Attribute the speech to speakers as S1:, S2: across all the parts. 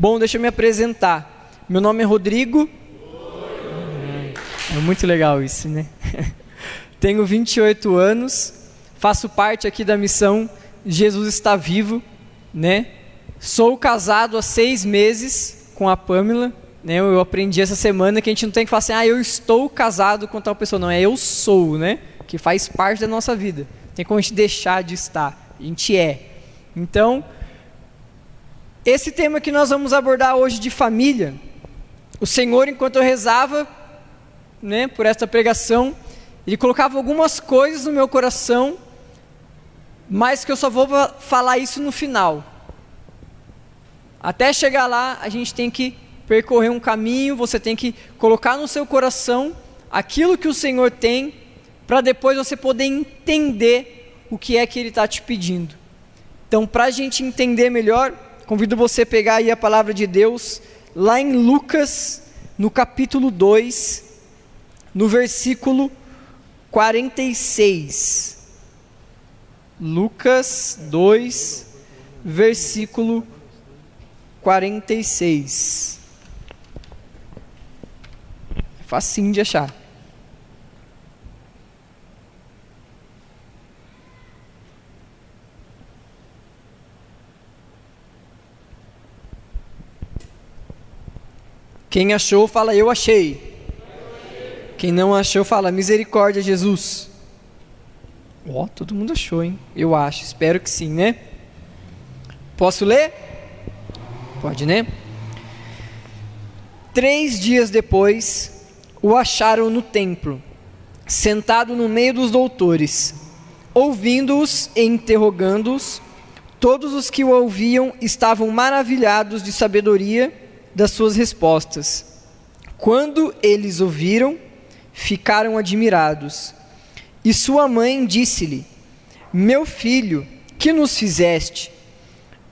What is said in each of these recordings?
S1: Bom, deixa eu me apresentar. Meu nome é Rodrigo. É muito legal isso, né? Tenho 28 anos, faço parte aqui da missão Jesus está vivo, né? Sou casado há seis meses com a Pamela, né? Eu aprendi essa semana que a gente não tem que falar assim, ah, eu estou casado com tal pessoa, não, é eu sou, né? Que faz parte da nossa vida. Tem como a gente deixar de estar, a gente é. Então, esse tema que nós vamos abordar hoje de família, o Senhor, enquanto eu rezava, né, por esta pregação, ele colocava algumas coisas no meu coração, mas que eu só vou falar isso no final. Até chegar lá, a gente tem que percorrer um caminho, você tem que colocar no seu coração aquilo que o Senhor tem, para depois você poder entender o que é que Ele está te pedindo. Então, para a gente entender melhor, convido você a pegar aí a palavra de Deus, lá em Lucas, no capítulo 2, no versículo 46. Lucas 2, versículo 46. É facinho de achar. Quem achou, fala eu achei. Quem não achou, fala misericórdia, Jesus. Ó, oh, todo mundo achou, hein? Eu acho, espero que sim, né? Posso ler? Pode, né? Três dias depois, o acharam no templo, sentado no meio dos doutores, ouvindo-os e interrogando-os. Todos os que o ouviam estavam maravilhados de sabedoria das suas respostas. Quando eles ouviram, ficaram admirados. E sua mãe disse-lhe: Meu filho, que nos fizeste?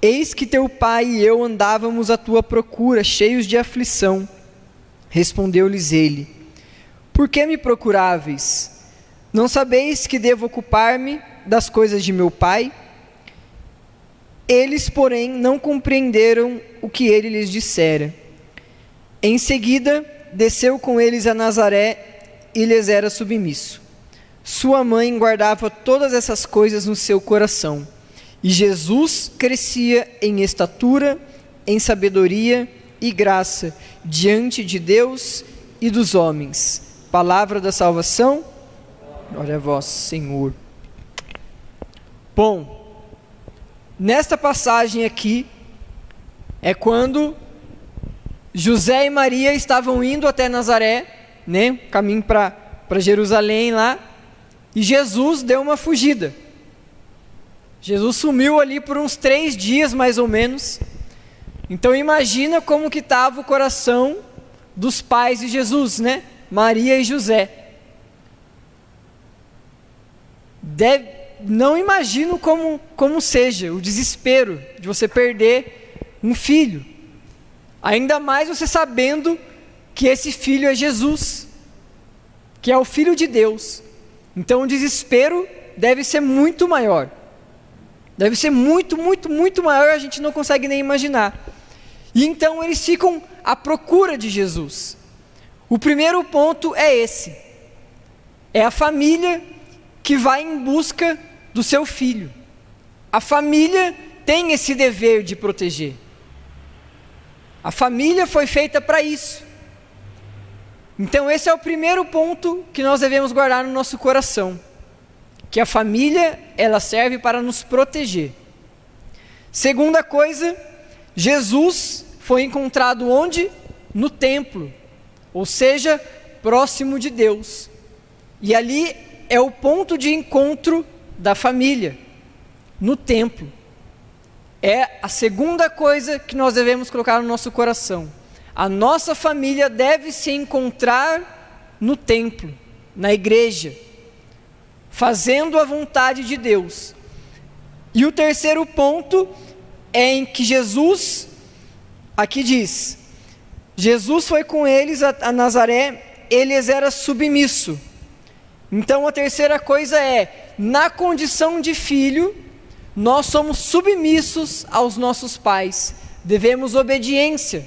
S1: Eis que teu pai e eu andávamos à tua procura, cheios de aflição. Respondeu-lhes ele: Por que me procuráveis? Não sabeis que devo ocupar-me das coisas de meu pai? Eles, porém, não compreenderam o que ele lhes dissera. Em seguida, desceu com eles a Nazaré e lhes era submisso. Sua mãe guardava todas essas coisas no seu coração. E Jesus crescia em estatura, em sabedoria e graça diante de Deus e dos homens. Palavra da salvação. Glória a vós, Senhor. Bom, nesta passagem aqui é quando José e Maria estavam indo até Nazaré né, caminho para Jerusalém lá, e Jesus deu uma fugida. Jesus sumiu ali por uns três dias mais ou menos. Então imagina como que estava o coração dos pais de Jesus, né? Maria e José. Deve, não imagino como, como seja o desespero de você perder um filho. Ainda mais você sabendo que esse filho é Jesus, que é o filho de Deus. Então o desespero deve ser muito maior. Deve ser muito, muito, muito maior, a gente não consegue nem imaginar. E então eles ficam à procura de Jesus. O primeiro ponto é esse: é a família que vai em busca do seu filho. A família tem esse dever de proteger. A família foi feita para isso. Então, esse é o primeiro ponto que nós devemos guardar no nosso coração, que a família, ela serve para nos proteger. Segunda coisa, Jesus foi encontrado onde? No templo, ou seja, próximo de Deus. E ali é o ponto de encontro da família, no templo. É a segunda coisa que nós devemos colocar no nosso coração. A nossa família deve se encontrar no templo, na igreja, fazendo a vontade de Deus. E o terceiro ponto é em que Jesus, aqui diz, Jesus foi com eles a, a Nazaré, eles era submisso. Então a terceira coisa é, na condição de filho, nós somos submissos aos nossos pais devemos obediência.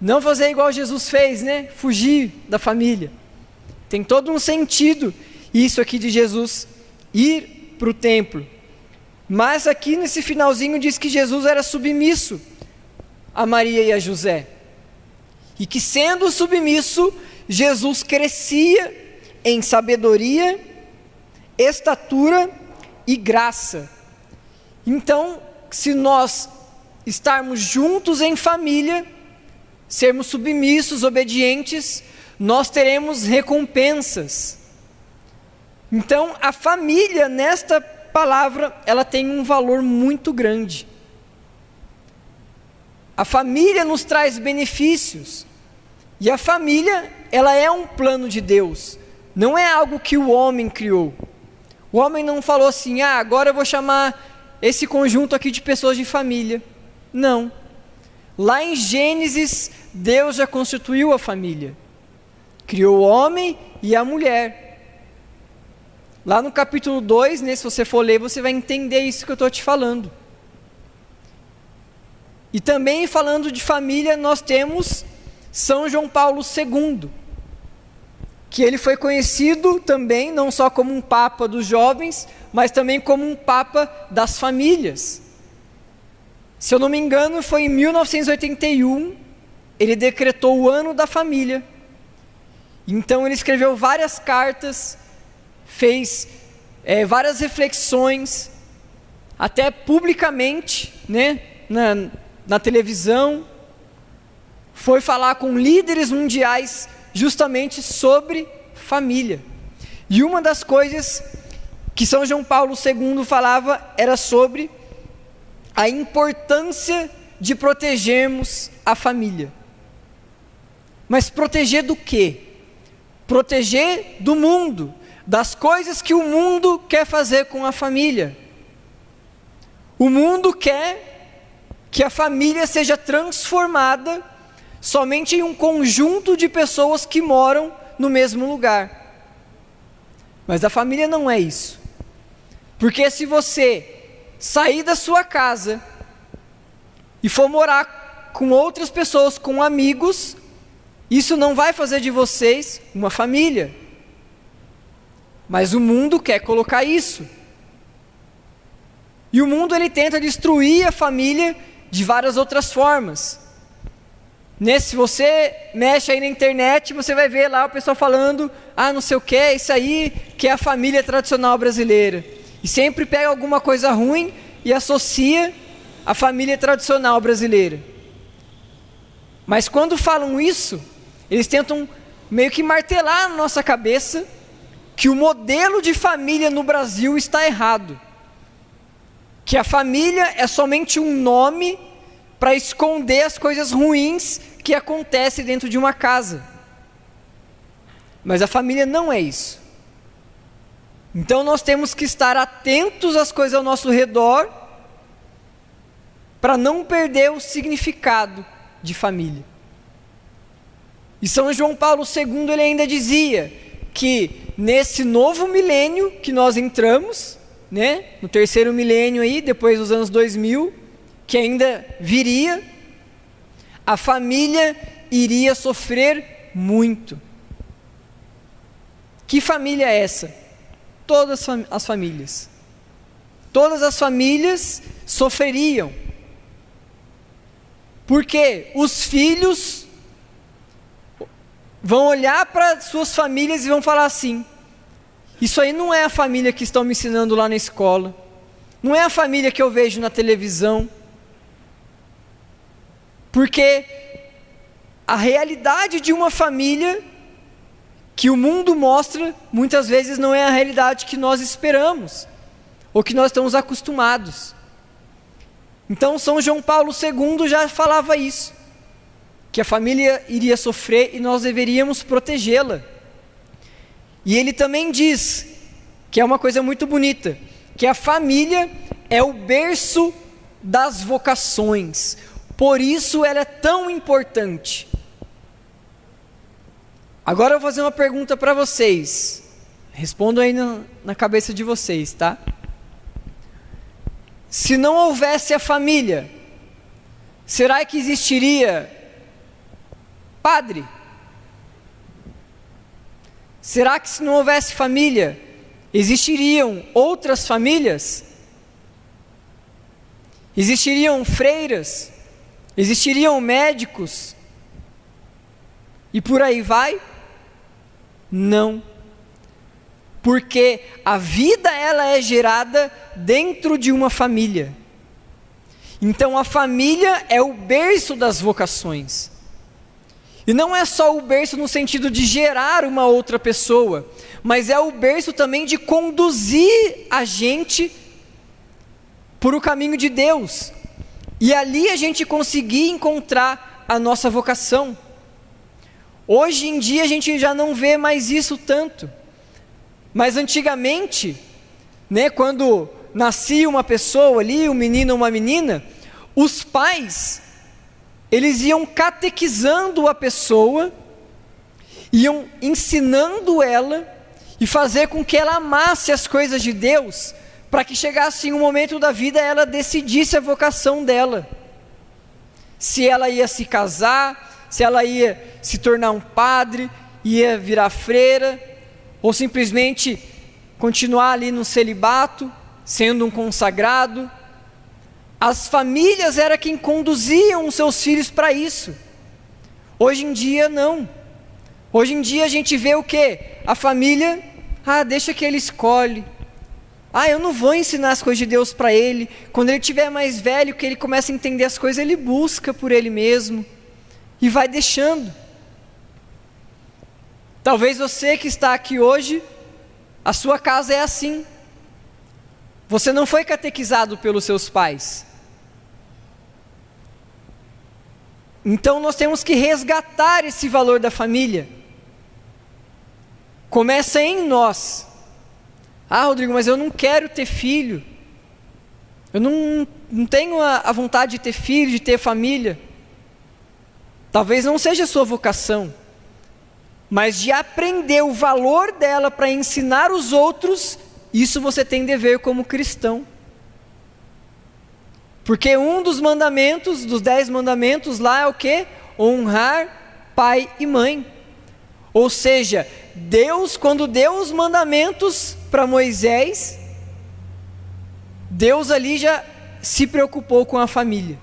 S1: Não fazer igual Jesus fez, né? Fugir da família. Tem todo um sentido isso aqui de Jesus ir para o templo. Mas aqui nesse finalzinho diz que Jesus era submisso a Maria e a José. E que sendo submisso, Jesus crescia em sabedoria, estatura e graça. Então, se nós estarmos juntos em família, sermos submissos, obedientes, nós teremos recompensas. Então, a família, nesta palavra, ela tem um valor muito grande. A família nos traz benefícios. E a família, ela é um plano de Deus. Não é algo que o homem criou. O homem não falou assim: "Ah, agora eu vou chamar esse conjunto aqui de pessoas de família". Não. Lá em Gênesis, Deus já constituiu a família. Criou o homem e a mulher. Lá no capítulo 2, né, se você for ler, você vai entender isso que eu estou te falando. E também falando de família, nós temos São João Paulo II, que ele foi conhecido também não só como um papa dos jovens, mas também como um papa das famílias. Se eu não me engano, foi em 1981, ele decretou o ano da família. Então ele escreveu várias cartas, fez é, várias reflexões, até publicamente, né, na, na televisão, foi falar com líderes mundiais justamente sobre família. E uma das coisas que São João Paulo II falava era sobre a importância de protegermos a família. Mas proteger do quê? Proteger do mundo, das coisas que o mundo quer fazer com a família. O mundo quer que a família seja transformada somente em um conjunto de pessoas que moram no mesmo lugar. Mas a família não é isso. Porque se você sair da sua casa e for morar com outras pessoas, com amigos, isso não vai fazer de vocês uma família. Mas o mundo quer colocar isso. E o mundo ele tenta destruir a família de várias outras formas. Nesse, se você mexe aí na internet, você vai ver lá o pessoal falando, ah, não sei o que, isso aí que é a família tradicional brasileira. E sempre pega alguma coisa ruim e associa a família tradicional brasileira. Mas quando falam isso, eles tentam meio que martelar na nossa cabeça que o modelo de família no Brasil está errado. Que a família é somente um nome para esconder as coisas ruins que acontecem dentro de uma casa. Mas a família não é isso. Então nós temos que estar atentos às coisas ao nosso redor para não perder o significado de família. E São João Paulo II ele ainda dizia que nesse novo milênio que nós entramos, né, no terceiro milênio aí, depois dos anos 2000, que ainda viria, a família iria sofrer muito. Que família é essa? Todas as famílias. Todas as famílias sofreriam. Porque os filhos vão olhar para suas famílias e vão falar assim: Isso aí não é a família que estão me ensinando lá na escola, não é a família que eu vejo na televisão. Porque a realidade de uma família que o mundo mostra muitas vezes não é a realidade que nós esperamos ou que nós estamos acostumados. Então, São João Paulo II já falava isso que a família iria sofrer e nós deveríamos protegê-la. E ele também diz, que é uma coisa muito bonita, que a família é o berço das vocações, por isso ela é tão importante. Agora eu vou fazer uma pergunta para vocês, respondam aí na, na cabeça de vocês, tá? Se não houvesse a família, Será que existiria padre? Será que se não houvesse família, existiriam outras famílias? Existiriam freiras? Existiriam médicos? E por aí vai? Não. Porque a vida ela é gerada dentro de uma família. Então a família é o berço das vocações. E não é só o berço no sentido de gerar uma outra pessoa, mas é o berço também de conduzir a gente por o caminho de Deus. E ali a gente conseguir encontrar a nossa vocação. Hoje em dia a gente já não vê mais isso tanto. Mas antigamente, né, quando nascia uma pessoa ali, um menino ou uma menina, os pais, eles iam catequizando a pessoa, iam ensinando ela e fazer com que ela amasse as coisas de Deus, para que chegasse em um momento da vida ela decidisse a vocação dela. Se ela ia se casar, se ela ia se tornar um padre, ia virar freira, ou simplesmente continuar ali no celibato, sendo um consagrado. As famílias era quem conduziam os seus filhos para isso. Hoje em dia não. Hoje em dia a gente vê o que? A família, ah, deixa que ele escolhe. Ah, eu não vou ensinar as coisas de Deus para ele. Quando ele tiver mais velho, que ele começa a entender as coisas, ele busca por ele mesmo e vai deixando. Talvez você que está aqui hoje, a sua casa é assim. Você não foi catequizado pelos seus pais. Então nós temos que resgatar esse valor da família. Começa em nós. Ah, Rodrigo, mas eu não quero ter filho. Eu não, não tenho a, a vontade de ter filho, de ter família. Talvez não seja a sua vocação, mas de aprender o valor dela para ensinar os outros isso você tem dever como cristão. Porque um dos mandamentos, dos dez mandamentos lá é o que? Honrar pai e mãe. Ou seja, Deus, quando deu os mandamentos para Moisés, Deus ali já se preocupou com a família.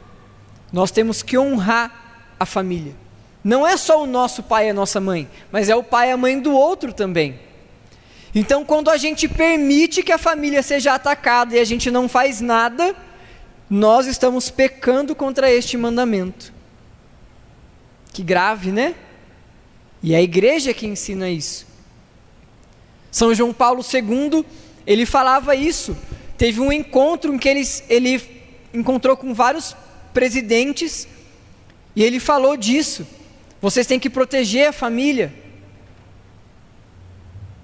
S1: Nós temos que honrar a família. Não é só o nosso pai e a nossa mãe, mas é o pai e a mãe do outro também. Então, quando a gente permite que a família seja atacada e a gente não faz nada, nós estamos pecando contra este mandamento. Que grave, né? E é a igreja que ensina isso. São João Paulo II, ele falava isso. Teve um encontro em que ele, ele encontrou com vários presidentes e ele falou disso. Vocês têm que proteger a família.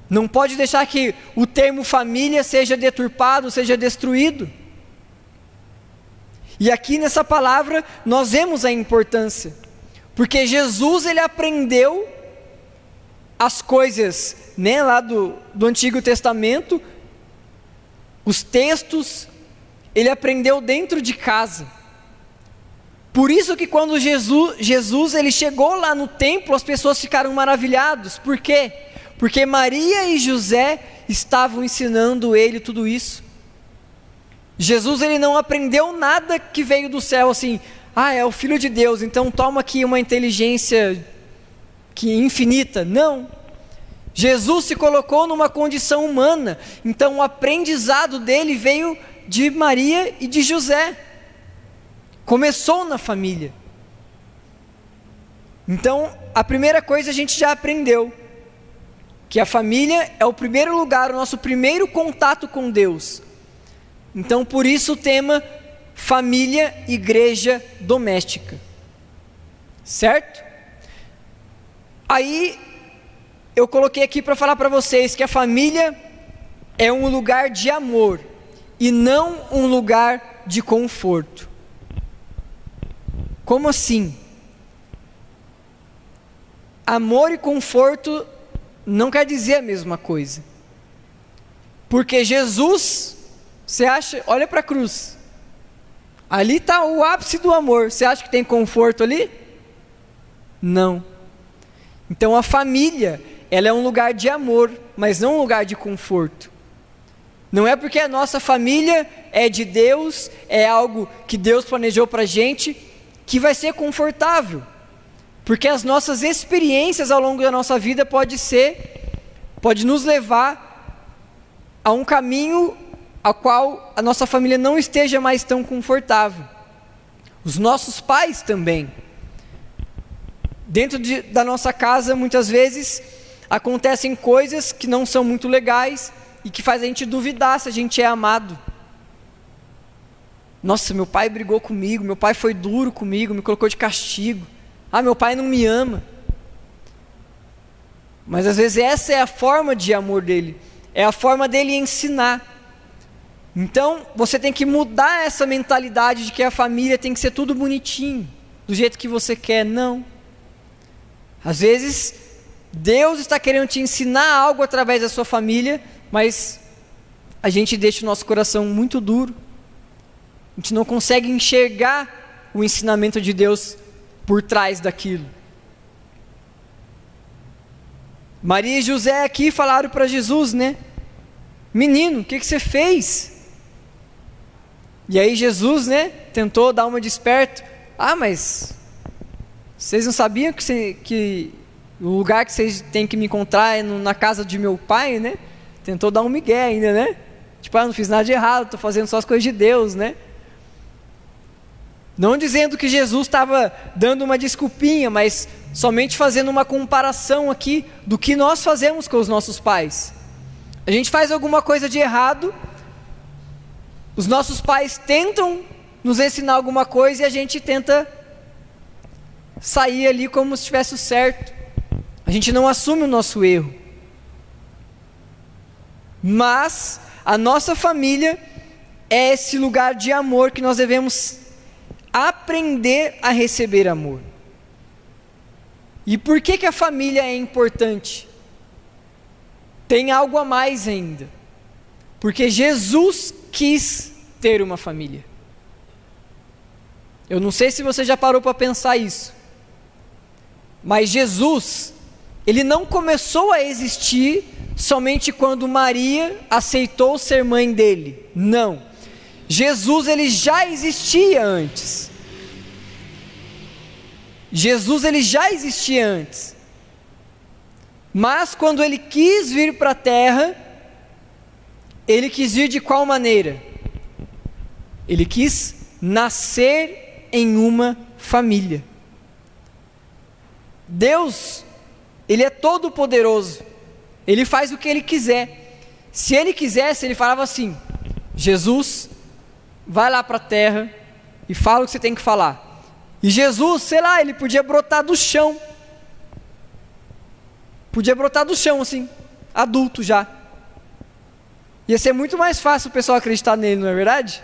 S1: Não pode deixar que o termo família seja deturpado, seja destruído. E aqui nessa palavra nós vemos a importância, porque Jesus ele aprendeu as coisas, né, lá do, do Antigo Testamento, os textos, ele aprendeu dentro de casa. Por isso que quando Jesus, Jesus ele chegou lá no templo, as pessoas ficaram maravilhados. Por quê? porque Maria e José estavam ensinando ele tudo isso. Jesus ele não aprendeu nada que veio do céu assim, ah, é o filho de Deus, então toma aqui uma inteligência que infinita. Não. Jesus se colocou numa condição humana, então o aprendizado dele veio de Maria e de José. Começou na família. Então, a primeira coisa a gente já aprendeu que a família é o primeiro lugar, o nosso primeiro contato com Deus. Então, por isso o tema família, igreja doméstica. Certo? Aí eu coloquei aqui para falar para vocês que a família é um lugar de amor e não um lugar de conforto. Como assim? Amor e conforto não quer dizer a mesma coisa. Porque Jesus, você acha, olha para a cruz. Ali está o ápice do amor. Você acha que tem conforto ali? Não. Então a família, ela é um lugar de amor, mas não um lugar de conforto. Não é porque a nossa família é de Deus, é algo que Deus planejou para a gente, que vai ser confortável. Porque as nossas experiências ao longo da nossa vida pode ser, pode nos levar a um caminho a qual a nossa família não esteja mais tão confortável. Os nossos pais também. Dentro de, da nossa casa, muitas vezes, acontecem coisas que não são muito legais e que faz a gente duvidar se a gente é amado. Nossa, meu pai brigou comigo, meu pai foi duro comigo, me colocou de castigo. Ah, meu pai não me ama. Mas às vezes essa é a forma de amor dele, é a forma dele ensinar. Então, você tem que mudar essa mentalidade de que a família tem que ser tudo bonitinho, do jeito que você quer. Não. Às vezes, Deus está querendo te ensinar algo através da sua família, mas a gente deixa o nosso coração muito duro. A gente não consegue enxergar o ensinamento de Deus por trás daquilo. Maria e José aqui falaram para Jesus, né? Menino, o que, que você fez? E aí Jesus, né, tentou dar uma desperto. Ah, mas vocês não sabiam que, você, que o lugar que vocês têm que me encontrar é no, na casa de meu pai, né? Tentou dar um migué ainda, né? Tipo, ah, não fiz nada de errado, estou fazendo só as coisas de Deus, né? Não dizendo que Jesus estava dando uma desculpinha, mas somente fazendo uma comparação aqui do que nós fazemos com os nossos pais. A gente faz alguma coisa de errado, os nossos pais tentam nos ensinar alguma coisa e a gente tenta sair ali como se estivesse certo. A gente não assume o nosso erro. Mas a nossa família é esse lugar de amor que nós devemos aprender a receber amor. E por que, que a família é importante? Tem algo a mais ainda. Porque Jesus quis ter uma família. Eu não sei se você já parou para pensar isso. Mas Jesus, ele não começou a existir somente quando Maria aceitou ser mãe dele. Não. Jesus ele já existia antes. Jesus ele já existia antes. Mas quando ele quis vir para a terra, ele quis vir de qual maneira? Ele quis nascer em uma família. Deus, ele é todo poderoso. Ele faz o que ele quiser. Se ele quisesse, ele falava assim: Jesus, vai lá para a terra e fala o que você tem que falar. E Jesus, sei lá, ele podia brotar do chão. Podia brotar do chão, assim, adulto já. Ia ser muito mais fácil o pessoal acreditar nele, não é verdade?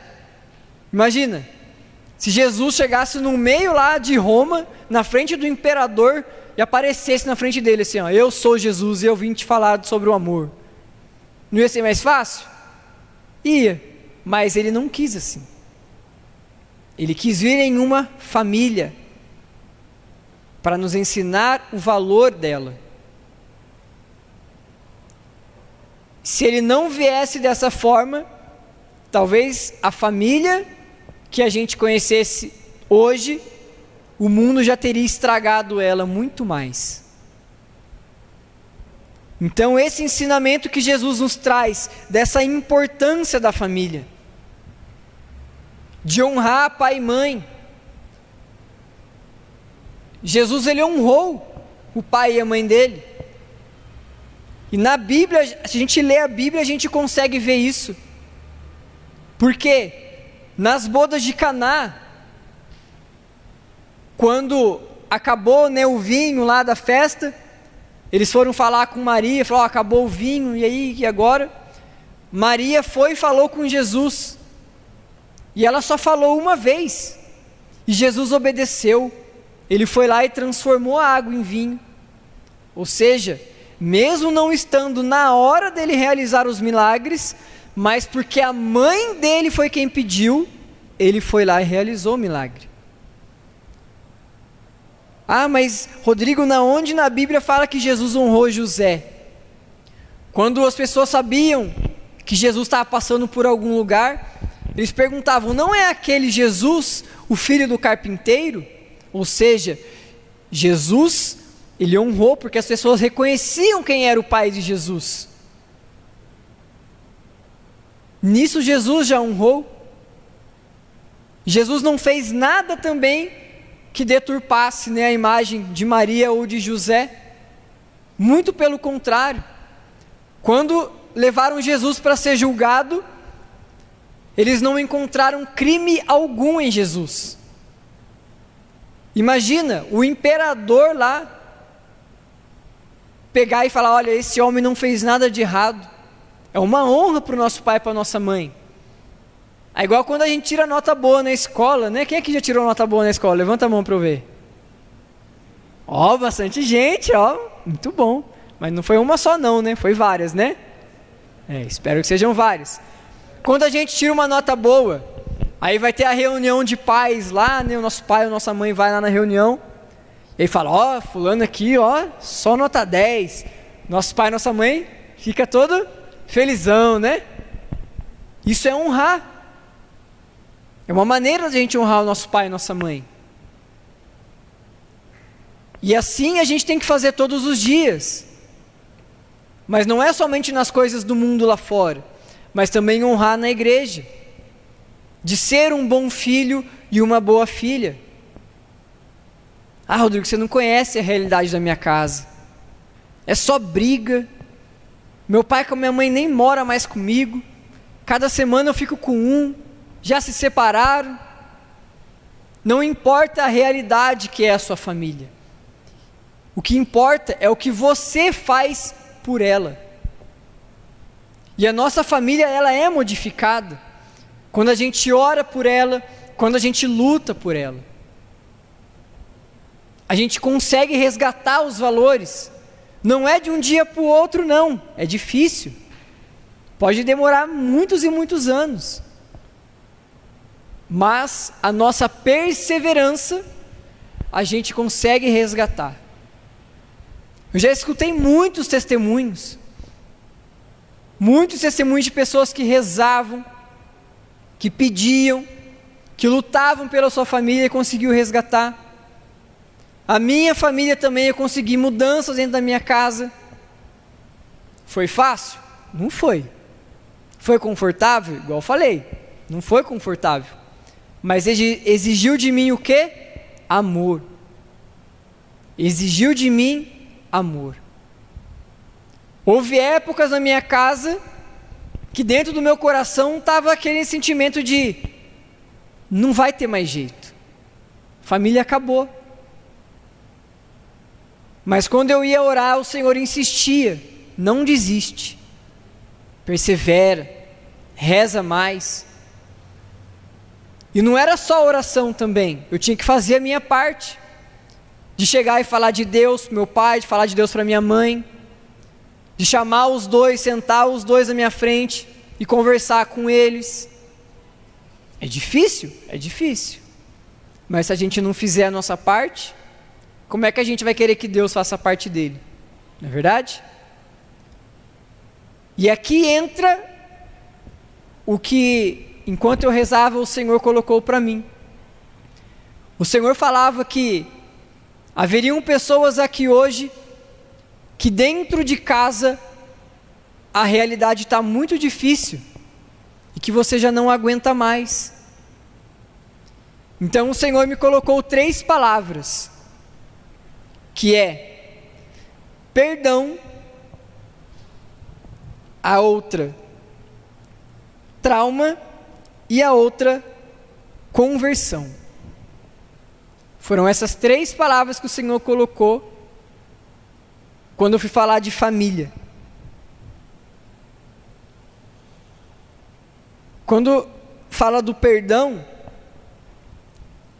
S1: Imagina, se Jesus chegasse no meio lá de Roma, na frente do imperador, e aparecesse na frente dele assim: ó, Eu sou Jesus e eu vim te falar sobre o amor. Não ia ser mais fácil? Ia, mas ele não quis assim. Ele quis vir em uma família para nos ensinar o valor dela. Se ele não viesse dessa forma, talvez a família que a gente conhecesse hoje o mundo já teria estragado ela muito mais. Então, esse ensinamento que Jesus nos traz, dessa importância da família, de honrar pai e mãe. Jesus ele honrou o pai e a mãe dele. E na Bíblia, se a gente lê a Bíblia, a gente consegue ver isso. Porque nas bodas de Caná, quando acabou né, o vinho lá da festa, eles foram falar com Maria, falou, oh, acabou o vinho, e aí, e agora? Maria foi e falou com Jesus, e ela só falou uma vez, e Jesus obedeceu, ele foi lá e transformou a água em vinho, ou seja, mesmo não estando na hora dele realizar os milagres, mas porque a mãe dele foi quem pediu, ele foi lá e realizou o milagre. Ah, mas Rodrigo, na onde na Bíblia fala que Jesus honrou José? Quando as pessoas sabiam que Jesus estava passando por algum lugar, eles perguntavam: não é aquele Jesus o filho do carpinteiro? Ou seja, Jesus, ele honrou porque as pessoas reconheciam quem era o pai de Jesus. Nisso Jesus já honrou. Jesus não fez nada também que deturpasse né, a imagem de Maria ou de José. Muito pelo contrário. Quando levaram Jesus para ser julgado, eles não encontraram crime algum em Jesus. Imagina o imperador lá pegar e falar: olha, esse homem não fez nada de errado. É uma honra para o nosso pai e para nossa mãe. É igual quando a gente tira nota boa na escola, né? Quem aqui já tirou nota boa na escola? Levanta a mão para eu ver. Ó, bastante gente, ó. Muito bom. Mas não foi uma só não, né? Foi várias, né? É, espero que sejam várias. Quando a gente tira uma nota boa, aí vai ter a reunião de pais lá, né? O nosso pai ou nossa mãe vai lá na reunião. E aí fala, ó, fulano aqui, ó, só nota 10. Nosso pai e nossa mãe fica todo felizão, né? Isso é honrar. É uma maneira de a gente honrar o nosso pai e nossa mãe. E assim a gente tem que fazer todos os dias. Mas não é somente nas coisas do mundo lá fora mas também honrar na igreja, de ser um bom filho e uma boa filha. Ah, Rodrigo, você não conhece a realidade da minha casa. É só briga. Meu pai com minha mãe nem mora mais comigo. Cada semana eu fico com um. Já se separaram. Não importa a realidade que é a sua família. O que importa é o que você faz por ela. E a nossa família, ela é modificada quando a gente ora por ela, quando a gente luta por ela. A gente consegue resgatar os valores. Não é de um dia para o outro, não. É difícil. Pode demorar muitos e muitos anos. Mas a nossa perseverança, a gente consegue resgatar. Eu já escutei muitos testemunhos Muitos testemunhos de pessoas que rezavam, que pediam, que lutavam pela sua família e conseguiu resgatar. A minha família também eu consegui mudanças dentro da minha casa. Foi fácil? Não foi. Foi confortável? Igual eu falei, não foi confortável. Mas exigiu de mim o que? Amor. Exigiu de mim amor. Houve épocas na minha casa que dentro do meu coração estava aquele sentimento de não vai ter mais jeito. Família acabou. Mas quando eu ia orar, o Senhor insistia: não desiste, persevera, reza mais. E não era só oração também, eu tinha que fazer a minha parte, de chegar e falar de Deus para meu pai, de falar de Deus para minha mãe de chamar os dois, sentar os dois na minha frente e conversar com eles. É difícil? É difícil. Mas se a gente não fizer a nossa parte, como é que a gente vai querer que Deus faça parte dele? Não é verdade? E aqui entra o que, enquanto eu rezava, o Senhor colocou para mim. O Senhor falava que haveriam pessoas aqui hoje que dentro de casa a realidade está muito difícil e que você já não aguenta mais. Então o Senhor me colocou três palavras, que é perdão, a outra trauma e a outra conversão. Foram essas três palavras que o Senhor colocou quando eu fui falar de família. Quando fala do perdão,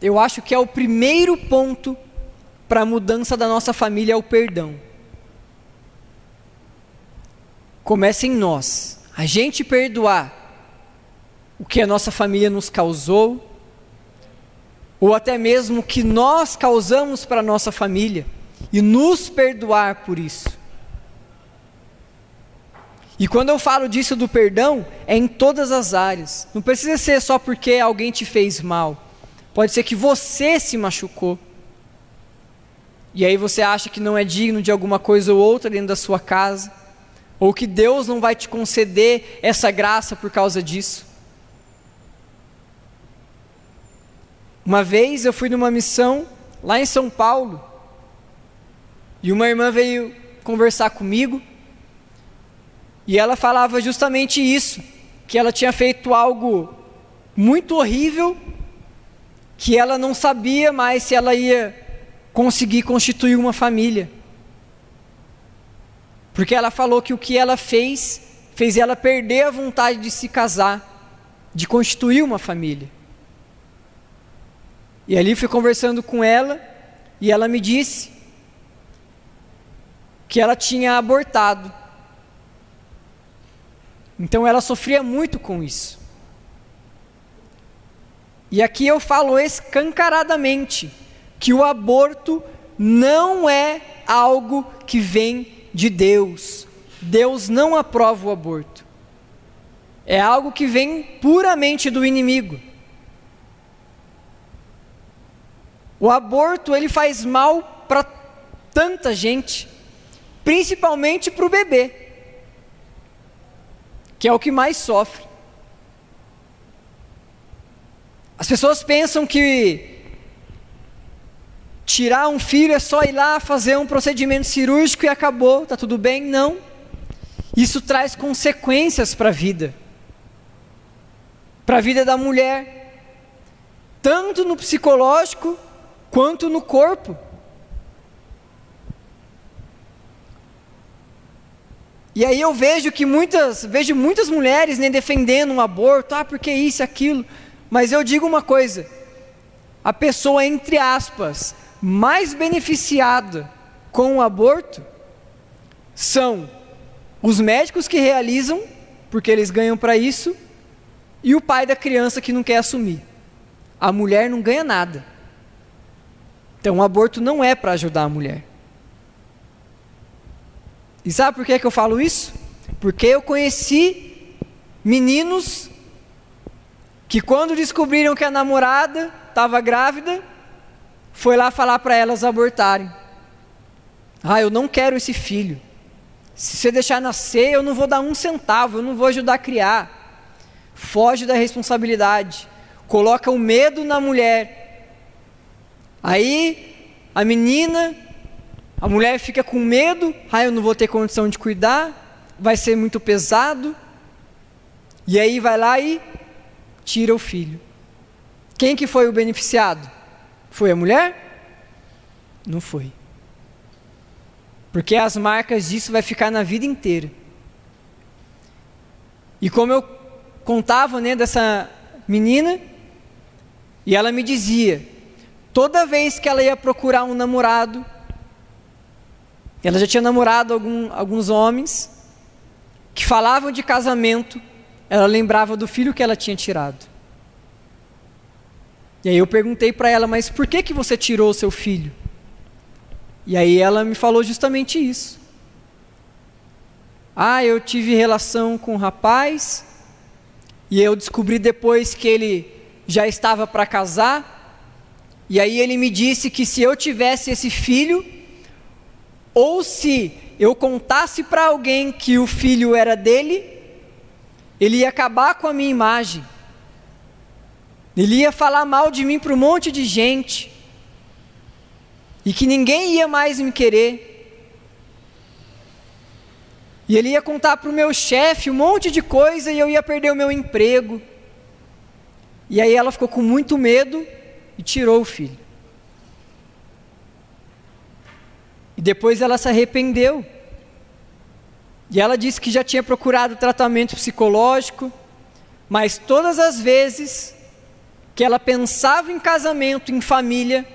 S1: eu acho que é o primeiro ponto para a mudança da nossa família é o perdão. Começa em nós. A gente perdoar o que a nossa família nos causou, ou até mesmo que nós causamos para nossa família e nos perdoar por isso. E quando eu falo disso do perdão, é em todas as áreas. Não precisa ser só porque alguém te fez mal. Pode ser que você se machucou. E aí você acha que não é digno de alguma coisa ou outra dentro da sua casa, ou que Deus não vai te conceder essa graça por causa disso. Uma vez eu fui numa missão lá em São Paulo, e uma irmã veio conversar comigo, e ela falava justamente isso, que ela tinha feito algo muito horrível, que ela não sabia mais se ela ia conseguir constituir uma família. Porque ela falou que o que ela fez, fez ela perder a vontade de se casar, de constituir uma família. E ali fui conversando com ela, e ela me disse que ela tinha abortado. Então ela sofria muito com isso. E aqui eu falo escancaradamente que o aborto não é algo que vem de Deus. Deus não aprova o aborto. É algo que vem puramente do inimigo. O aborto ele faz mal para tanta gente, principalmente para o bebê, que é o que mais sofre. As pessoas pensam que tirar um filho é só ir lá fazer um procedimento cirúrgico e acabou, está tudo bem? Não. Isso traz consequências para a vida, para a vida da mulher, tanto no psicológico quanto no corpo. E aí eu vejo que muitas, vejo muitas mulheres né, defendendo um aborto, ah, porque isso, aquilo. Mas eu digo uma coisa: a pessoa, entre aspas, mais beneficiada com o aborto são os médicos que realizam, porque eles ganham para isso, e o pai da criança que não quer assumir. A mulher não ganha nada. Então o aborto não é para ajudar a mulher. E sabe por que, que eu falo isso? Porque eu conheci meninos que quando descobriram que a namorada estava grávida, foi lá falar para elas abortarem. Ah, eu não quero esse filho. Se você deixar nascer, eu não vou dar um centavo, eu não vou ajudar a criar. Foge da responsabilidade. Coloca o medo na mulher. Aí a menina, a mulher fica com medo, ah, eu não vou ter condição de cuidar, vai ser muito pesado. E aí vai lá e tira o filho. Quem que foi o beneficiado? Foi a mulher? Não foi. Porque as marcas disso vai ficar na vida inteira. E como eu contava, né, dessa menina, e ela me dizia: toda vez que ela ia procurar um namorado, ela já tinha namorado algum, alguns homens que falavam de casamento, ela lembrava do filho que ela tinha tirado. E aí eu perguntei para ela, mas por que que você tirou o seu filho? E aí ela me falou justamente isso. Ah, eu tive relação com um rapaz e eu descobri depois que ele já estava para casar e aí ele me disse que se eu tivesse esse filho, ou se eu contasse para alguém que o filho era dele, ele ia acabar com a minha imagem. Ele ia falar mal de mim para um monte de gente. E que ninguém ia mais me querer. E ele ia contar para o meu chefe um monte de coisa e eu ia perder o meu emprego. E aí ela ficou com muito medo e tirou o filho. E depois ela se arrependeu. E ela disse que já tinha procurado tratamento psicológico, mas todas as vezes que ela pensava em casamento, em família,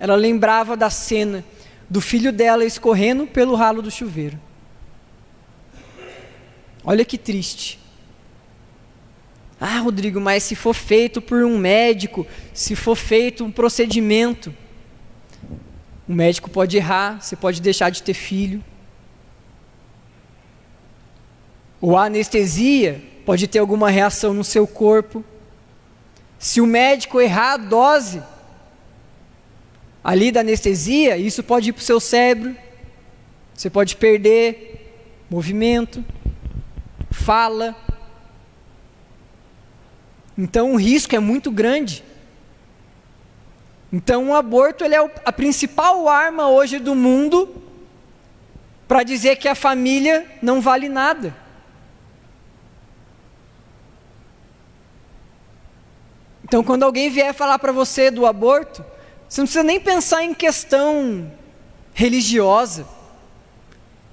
S1: ela lembrava da cena do filho dela escorrendo pelo ralo do chuveiro. Olha que triste. Ah, Rodrigo, mas se for feito por um médico, se for feito um procedimento, o médico pode errar, você pode deixar de ter filho. Ou a anestesia pode ter alguma reação no seu corpo. Se o médico errar a dose ali da anestesia, isso pode ir para o seu cérebro. Você pode perder movimento, fala. Então o risco é muito grande. Então o aborto ele é a principal arma hoje do mundo para dizer que a família não vale nada. Então quando alguém vier falar para você do aborto, você não precisa nem pensar em questão religiosa.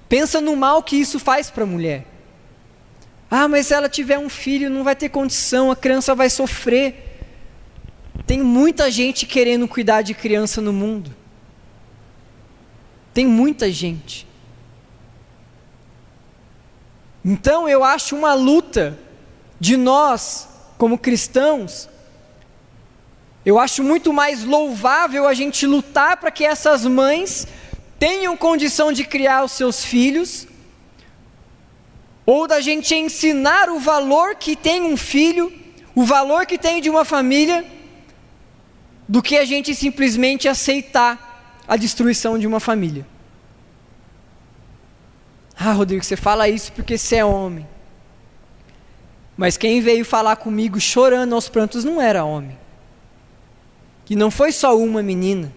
S1: Pensa no mal que isso faz para a mulher. Ah, mas se ela tiver um filho, não vai ter condição, a criança vai sofrer. Tem muita gente querendo cuidar de criança no mundo. Tem muita gente. Então eu acho uma luta de nós, como cristãos, eu acho muito mais louvável a gente lutar para que essas mães tenham condição de criar os seus filhos ou da gente ensinar o valor que tem um filho, o valor que tem de uma família, do que a gente simplesmente aceitar a destruição de uma família. Ah, Rodrigo, você fala isso porque você é homem. Mas quem veio falar comigo chorando aos prantos não era homem. Que não foi só uma menina.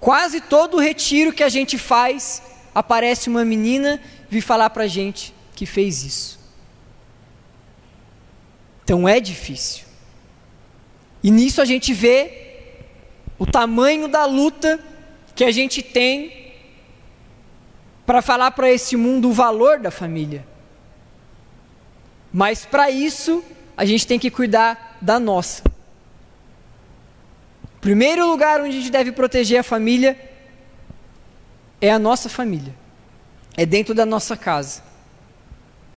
S1: Quase todo retiro que a gente faz, aparece uma menina vir falar para a gente que fez isso. Então é difícil. E nisso a gente vê o tamanho da luta que a gente tem para falar para esse mundo o valor da família. Mas para isso, a gente tem que cuidar da nossa. Primeiro lugar onde a gente deve proteger a família é a nossa família é dentro da nossa casa.